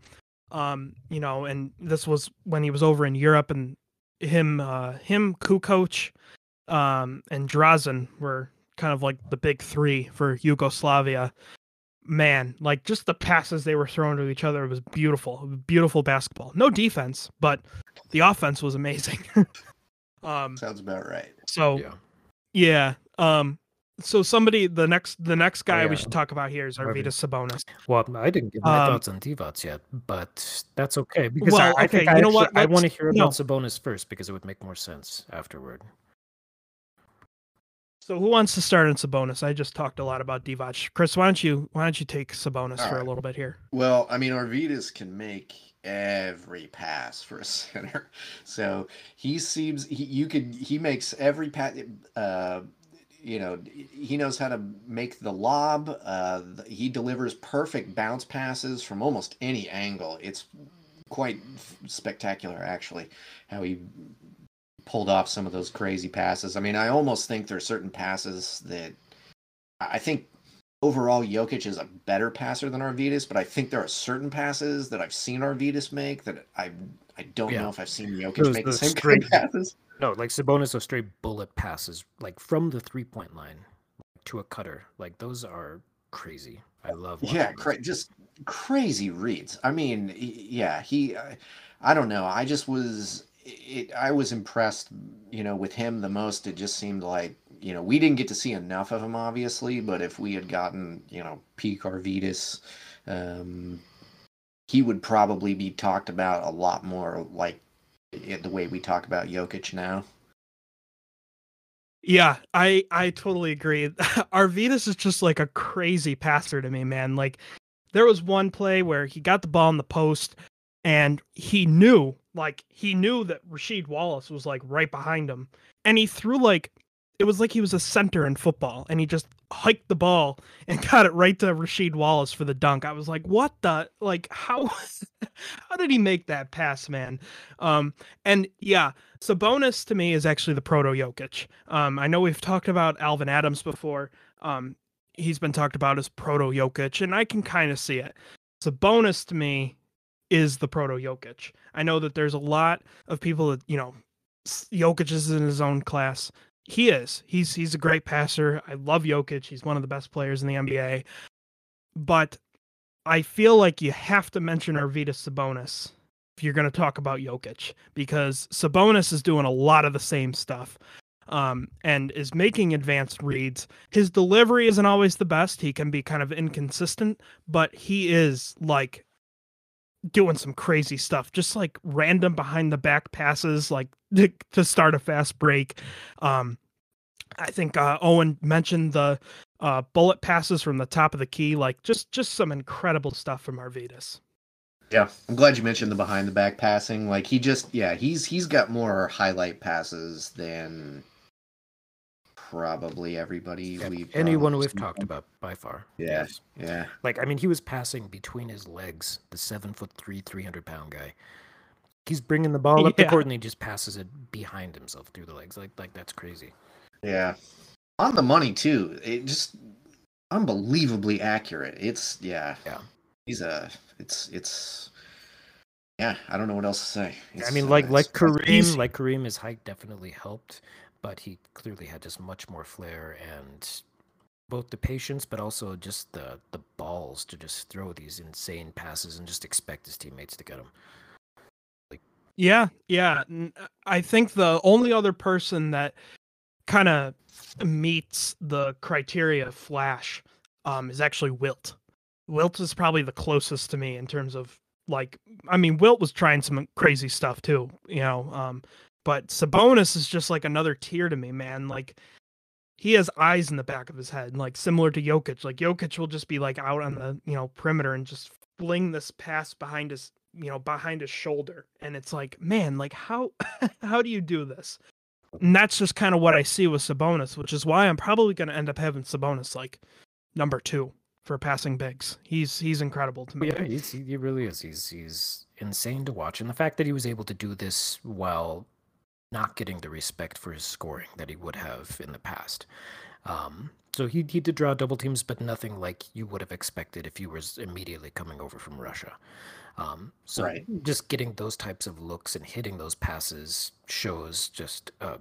Um, you know, and this was when he was over in Europe, and him, uh, him, Kukoc, um, and Drazen were kind of like the big three for Yugoslavia. Man, like just the passes they were throwing to each other—it was beautiful, beautiful basketball. No defense, but the offense was amazing. um, Sounds about right. so Yeah. yeah. Um. So somebody, the next, the next guy yeah. we should talk about here is Arvydas. Arvydas Sabonis. Well, I didn't give my Um, thoughts on Divac yet, but that's okay because Well, I, I okay, think I you know what? actually- I want to Let's- hear no. about Sabonis first because it would make more sense afterward. So who wants to start on Sabonis? I just talked a lot about Divac. Chris, why don't you, why don't you take Sabonis All for a little bit here? Well, I mean, Arvydas can make every pass for a center, so he seems he, you could he makes every pass. Uh, you know, he knows how to make the lob. Uh, he delivers perfect bounce passes from almost any angle. It's quite spectacular, actually, how he pulled off some of those crazy passes. I mean, I almost think there are certain passes that I I think overall Jokic is a better passer than Arvydas, but I think there are certain passes that I've seen Arvydas make that I I don't Yeah. know if I've seen Jokic Those- make the those same kind of straight- passes. No, like Sabonis, those straight bullet passes, like from the three point line to a cutter. Like those are crazy. I love. watching Yeah, cra- just crazy reads. I mean, yeah, he. I, I don't know. I just was. It. I was impressed. You know, with him the most. It just seemed like you know we didn't get to see enough of him, obviously. But if we had gotten you know peak Arvydas, um, he would probably be talked about a lot more like the way we talk about Jokic now. Yeah, I I totally agree. Arvydas is just like a crazy passer to me, man. Like there was one play where he got the ball in the post and he knew, like he knew that Rasheed Wallace was like right behind him. And he threw like it was like he was a center in football and he just hiked the ball and got it right to Rasheed Wallace for the dunk. I was like, "What the like how how did he make that pass, man?" Um and yeah, Sabonis to me is actually the proto Jokic. Um, I know we've talked about Alvin Adams before. Um, he's been talked about as proto Jokic, and I can kind of see it. Sabonis to me is the proto Jokic. I know that there's a lot of people that you know Jokic is in his own class. He is. He's he's a great passer. I love Jokic. He's one of the best players in the NBA. But I feel like you have to mention Arvydas Sabonis if you're going to talk about Jokic because Sabonis is doing a lot of the same stuff um, and is making advanced reads. His delivery isn't always the best. He can be kind of inconsistent, but he is like doing some crazy stuff, just like random behind the back passes, like to start a fast break. Um, I think uh, Owen mentioned the uh, bullet passes from the top of the key, like just just some incredible stuff from Arvydas. Yeah, I'm glad you mentioned the behind the back passing. Like he just, yeah, he's he's got more highlight passes than probably everybody Yeah, we've anyone um, we've seen. talked about by far. Yeah, Yes. yeah, Like I mean, he was passing between his legs. The seven foot three, three hundred pound guy. He's bringing the ball up the court and he just passes it behind himself through the legs. Like like that's crazy. yeah. On the money too. It just unbelievably accurate. It's yeah. Yeah. He's a. It's it's. Yeah, I don't know what else to say. I It's, mean, uh, like like Kareem, like Kareem, his height definitely helped, but he clearly had just much more flair and both the patience, but also just the the balls to just throw these insane passes and just expect his teammates to get them. Yeah, yeah. I think the only other person that kind of meets the criteria Flash um, is actually Wilt. Wilt is probably the closest to me in terms of like, I mean, Wilt was trying some crazy stuff too, you know. Um, but Sabonis is just like another tier to me, man. Like, he has eyes in the back of his head, like similar to Jokic. Like Jokic will just be like out on the you know perimeter and just fling this pass behind his you know behind his shoulder, and it's like, man, like how how do you do this? And that's just kind of what I see with Sabonis, which is why I'm probably going to end up having Sabonis like number two for passing bigs. He's he's incredible to oh, me. Yeah, he's, he he really is. He's he's insane to watch, and the fact that he was able to do this while not getting the respect for his scoring that he would have in the past. Um, so he he did draw double teams, but nothing like you would have expected if he was immediately coming over from Russia. Um, so Right. just getting those types of looks and hitting those passes shows just uh,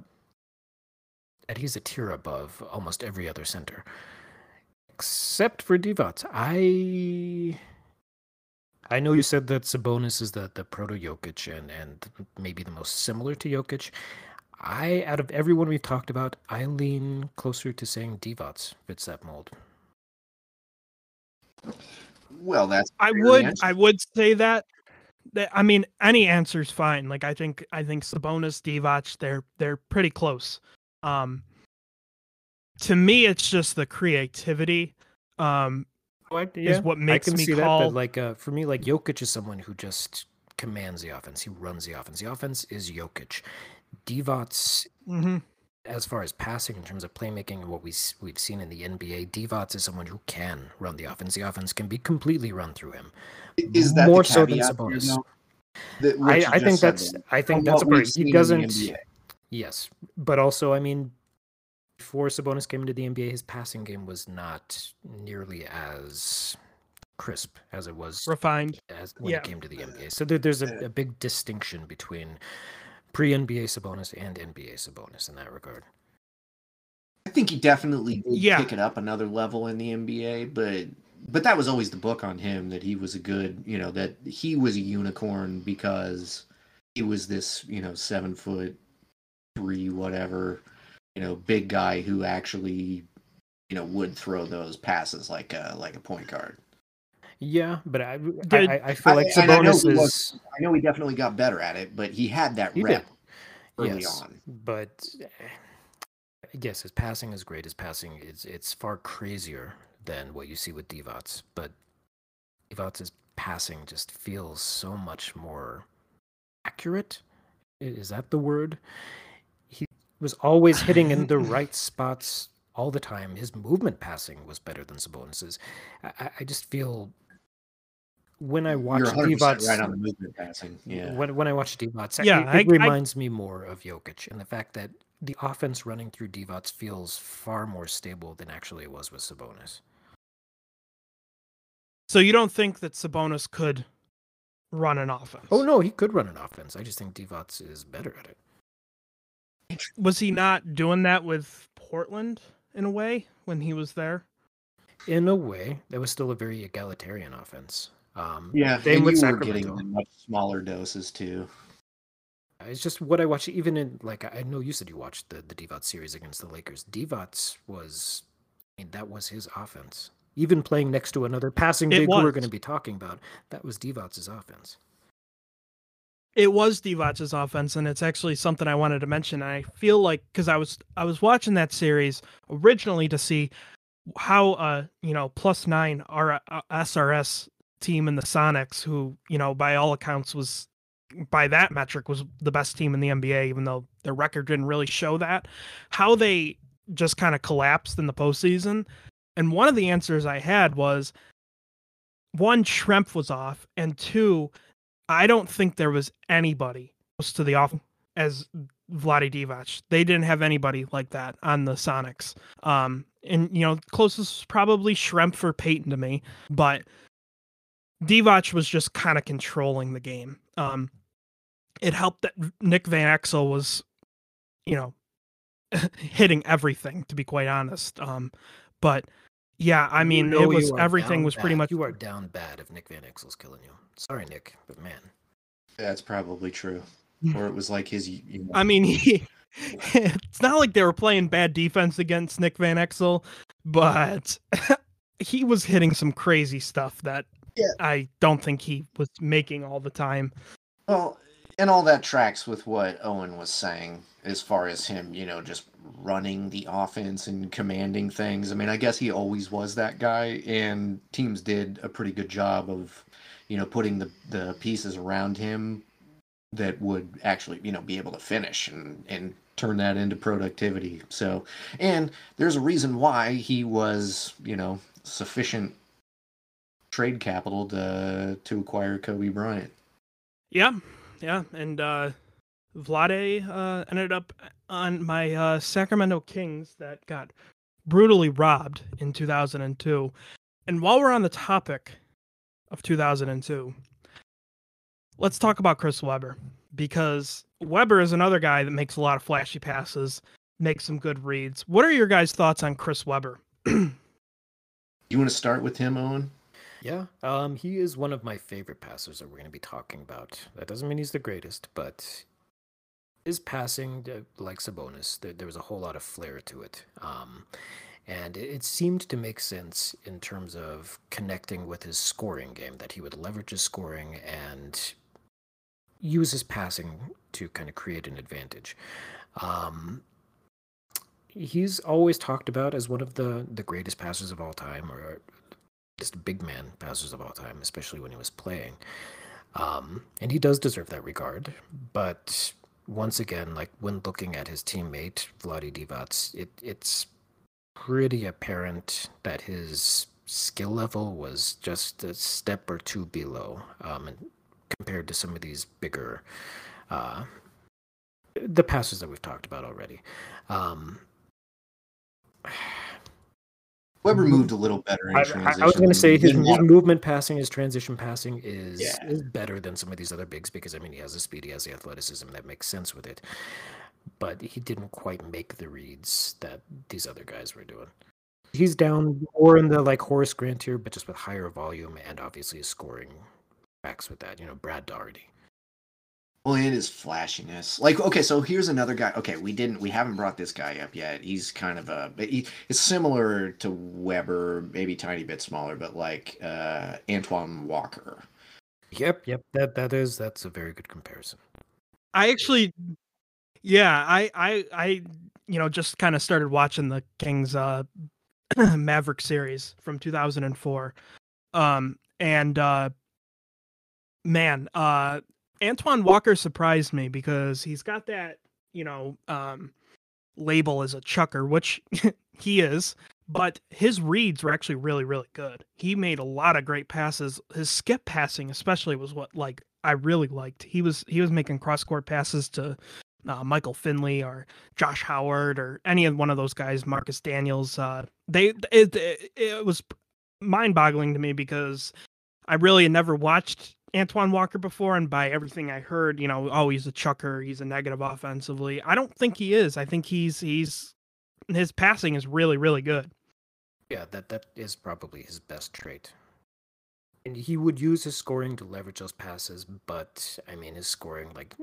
that he's a tier above almost every other center, except for Divac. I I know you said that Sabonis is the, the proto Jokic and, and maybe the most similar to Jokic. I, out of everyone we've talked about, I lean closer to saying Divac fits that mold. Well, that's I would answer. I would say that that I mean any answer's fine. Like I think I think Sabonis, Divac, they're they're pretty close. Um to me it's just the creativity. Um is what makes I can me see call- that, but like uh, for me, like Jokic is someone who just commands the offense. He runs the offense. The offense is Jokic. Divac mhm. as far as passing in terms of playmaking and what we we've seen in the NBA, Divac is someone who can run the offense. The offense can be completely run through him. Is that more so than caveat there, Sabonis. though? That- what I, you I think that's there? I think From that's a what part. He doesn't. Yes, but also I mean, before Sabonis came into the NBA, his passing game was not nearly as crisp as it was refined. as when yeah. it came to the NBA. So there, there's a, a big distinction between pre NBA Sabonis and NBA Sabonis in that regard. I think he definitely did Yeah. pick it up another level in the NBA, but but that was always the book on him that he was a good, you know, that he was a unicorn because he was this, you know, seven foot three, whatever, you know, big guy who actually, you know, would throw those passes like a like a point guard. Yeah, but I I, Did- I, I feel I- like and I know Sabonis he is was- I know he definitely got better at it, but he had that He did. rep early yes, on. but eh, yes, his passing is great. His passing is it's far crazier than what you see with Divac, but Divac's passing just feels so much more accurate. Is that the word? He was always hitting in the right spots all the time. His movement passing was better than Sabonis's. I, I- I just feel when I watch You're 100% Divac right on the movement passing. Yeah. when when I watch Divac, Yeah, it, it I- reminds me more of Jokic and the fact that the offense running through Divac feels far more stable than actually it was with Sabonis. So you don't think that Sabonis could run an offense? Oh no, he could run an offense. I just think Divac is better at it. Was he not doing that with Portland in a way when he was there? In a way, that was still a very egalitarian offense. Um, Yeah, same and with you were getting much smaller doses too. It's just what I watched. Even in like I know you said you watched the the Divac series against the Lakers. Divac was, I mean, that was his offense. Even playing next to another passing big who we're going to be talking about, that was Divac's offense. It was Divac's offense, and it's actually something I wanted to mention. I feel like because I was I was watching that series originally to see how uh you know plus nine uh, SRS team in the Sonics, who you know by all accounts was by that metric was the best team in the NBA, even though their record didn't really show that. How they just kind of collapsed in the postseason, and one of the answers I had was one Schrempf was off, and two I don't think there was anybody close to the off as Vladi Divac. They didn't have anybody like that on the Sonics. Um, and you know, closest probably Schrempf for Payton to me, but Divac was just kind of controlling the game. Um, it helped that Nick Van Exel was, you know, hitting everything. To be quite honest, um, but yeah, I You mean, know it was everything down was pretty much You are down bad if Nick Van Exel's killing you. Sorry, Nick, but man, That's probably true. Or it was like his. You know, I mean, he, it's not like they were playing bad defense against Nick Van Exel, but he was hitting some crazy stuff that Yeah. I don't think he was making all the time. Well, and all that tracks with what Owen was saying as far as him, you know, just running the offense and commanding things. I mean, I guess he always was that guy, and teams did a pretty good job of, you know, putting the, the pieces around him that would actually, you know, be able to finish and, and turn that into productivity. So, and there's a reason why he was, you know, sufficient trade capital to to acquire Kobe Bryant. Yeah, yeah, and uh, Vlade uh, ended up on my uh, Sacramento Kings that got brutally robbed in 2002. And while we're on the topic of 2002, let's talk about Chris Webber because Webber is another guy that makes a lot of flashy passes, makes some good reads. What are your guys' thoughts on Chris Webber? You want to start with him, Owen? yeah, um, he is one of my favorite passers that we're going to be talking about. That doesn't mean he's the greatest, but his passing, like Sabonis, there, there was a whole lot of flair to it. Um, and it, it seemed to make sense in terms of connecting with his scoring game, that he would leverage his scoring and use his passing to kind of create an advantage. Um, he's always talked about as one of the, the greatest passers of all time, or just big man passers of all time, especially when he was playing. Um, and he does deserve that regard. But once again, like when looking at his teammate Vladi Divac, it it's pretty apparent that his skill level was just a step or two below, um, and compared to some of these bigger, uh, the passes that we've talked about already. Um, Webber Mhm. moved a little better in I, transition. I was going to say his, his movement passing, his transition passing is Yeah. is better than some of these other bigs because I mean he has the speed, he has the athleticism that makes sense with it, but he didn't quite make the reads that these other guys were doing. He's down more in the like Horace Grant tier, but just with higher volume and obviously scoring backs with that. You know, Brad Daugherty. Well, and his flashiness. Like, okay, so here's another guy. Okay, we didn't, we haven't brought this guy up yet. He's kind of a, but he, it's similar to Webber, maybe tiny bit smaller, but like uh Antoine Walker. Yep, yep. That that is that's a very good comparison. I actually, yeah, I, I, I, you know, just kind of started watching the Kings uh, Maverick series from 2004, um, and uh, man, uh, Antoine Walker surprised me because he's got that, you know, um, label as a chucker, which he is. But his reads were actually really, really good. He made a lot of great passes. His skip passing, especially, was what like I really liked. He was he was making cross court passes to uh, Michael Finley or Josh Howard or any of one of those guys, Marquis Daniels. Uh, they it, it, it was mind boggling to me because I really never watched Antoine Walker before, and by everything I heard, you know, oh, he's a chucker, he's a negative offensively. I don't think he is. I think he's he's his passing is really really good. Yeah, that that is probably his best trait. And he would use his scoring to leverage those passes, but I mean, his scoring, like,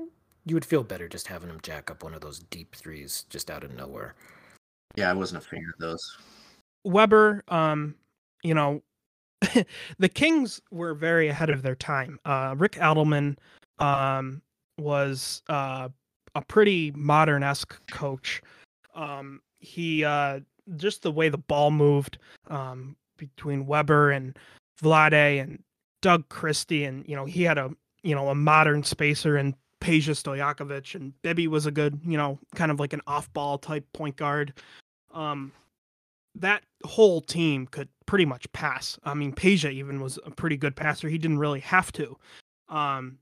you would feel better just having him jack up one of those deep threes just out of nowhere. Yeah, I wasn't a fan of those. Webber, um, you know, the Kings were very ahead of their time. Uh, Rick Adelman um, was uh, a pretty modern esque coach. Um, he uh, just the way the ball moved um, between Webber and Vlade and Doug Christie, and you know he had a you know a modern spacer and Peja Stojakovic, and Bibby was a good you know kind of like an off ball type point guard. Um, that whole team could pretty much pass. I mean, Peja even was a pretty good passer. He didn't really have to. Um,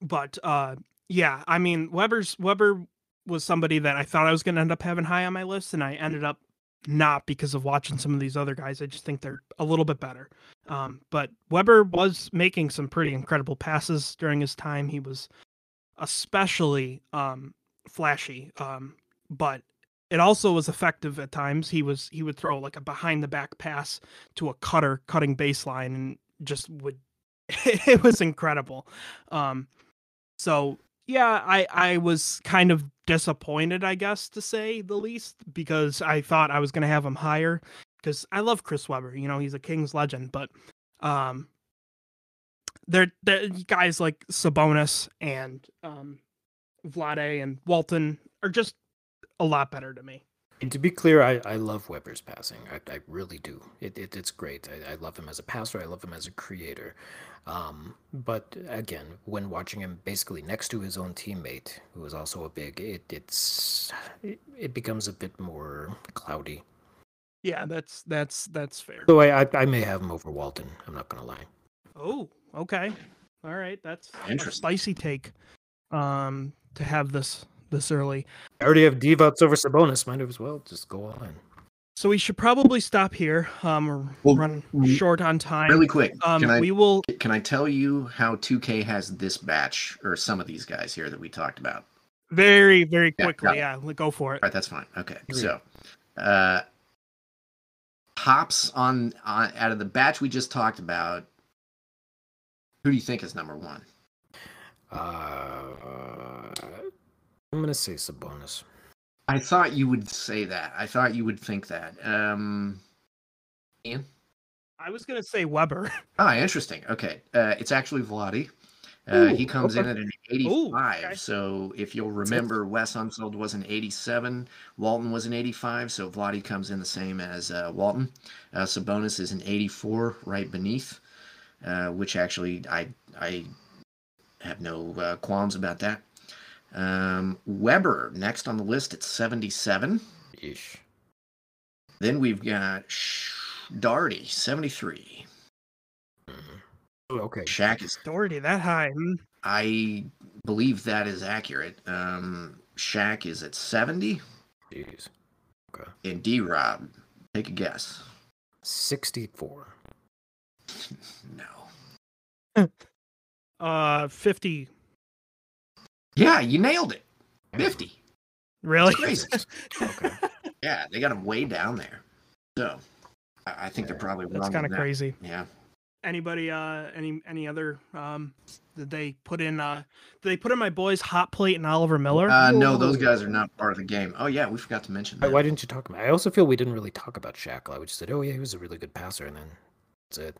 but uh, yeah, I mean, Webber's Webber was somebody that I thought I was going to end up having high on my list, and I ended up not because of watching some of these other guys. I just think they're a little bit better. Um, but Webber was making some pretty incredible passes during his time. He was especially um, flashy, um, but it also was effective at times. He was he would throw like a behind the back pass to a cutter cutting baseline and just would it was incredible. Um, so yeah, I I was kind of disappointed, I guess to say the least, because I thought I was going to have him higher because I love Chris Webber. You know, he's a Kings legend, but um, they're, they're guys like Sabonis and um, Vlade and Walton are just a lot better to me. And to be clear, I, I love Webber's passing. I, I really do. It, it it's great. I, I love him as a passer. I love him as a creator. Um, but again, when watching him basically next to his own teammate, who is also a big, it it's it, it becomes a bit more cloudy. Yeah, that's that's that's fair. So I, I I may have him over Walton. I'm not gonna lie. Oh, okay. All right, that's a spicy take. Um, to have this this early. I already have Divac over Sabonis. Might as well just go all in. So we should probably stop here. Um, we're Well, running we- short on time. Really quick, Um, can I we will. can I tell you how 2K has this batch or some of these guys here that we talked about? Very, very quickly. yeah. Yeah, go for it. All right, that's fine. Okay, Agree. so uh, hops on, on out of the batch we just talked about. Who do you think is number one? Uh, I'm gonna say Sabonis. I thought you would say that. I thought you would think that. Um, Ian. I was gonna say Webber. Ah, interesting. Okay, uh, it's actually Vladi. Uh, he Ooh, comes in at an 85. okay. So if you'll remember, Wes Unseld was an 87. Walton was an 85. So Vladi comes in the same as uh, Walton. Uh, Sabonis is an 84, right beneath, uh, which actually I I have no uh, qualms about that. Um, Webber next on the list at 77. Ish. Then we've got Sh- Darty 73. Mhm. Oh, Okay. Shaq is Daugherty that high. hmm? I believe that is accurate. Um, Shaq is at 70, Jeez. Okay. And D Rob, take a guess. 64. No. Uh, fifty. Yeah, you nailed it. 50. Really? Crazy. Okay. yeah, they got him way down there. So I, I think they're probably That's kind of that. crazy. Yeah. Anybody? Uh, any any other? Um, did they put in? Uh, did they put in my boys Hot Plate and Oliver Miller? Uh, no, those guys are not part of the game. Oh, yeah, we forgot to mention Why, that. why didn't you talk about? I also feel we didn't really talk about Shackle. We just said, "Oh yeah, he was a really good passer," and then that's it.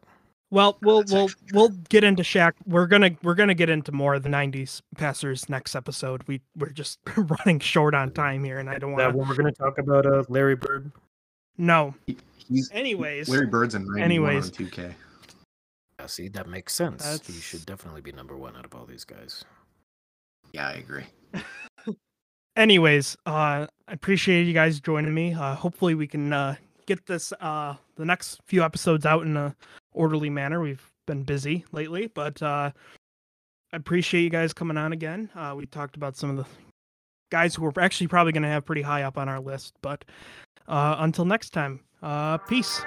Well, we'll we'll we'll get into Shaq. We're gonna we're gonna get into more of the '90s passers next episode. We we're just running short on time here, and I don't want to. when we're going to talk about uh, Larry Bird. No. He's, Anyways, Larry Bird's in 91 Anyways. on 2K. Yeah, see, that makes sense. He should definitely be number one out of all these guys. Yeah, I agree. anyways, uh, I appreciate you guys joining me. Uh, hopefully, we can uh, get this uh, the next few episodes out in a orderly manner. We've been busy lately, but uh, I appreciate you guys coming on again. Uh, we talked about some of the guys who we're actually probably going to have pretty high up on our list, but uh, until next time, uh, peace.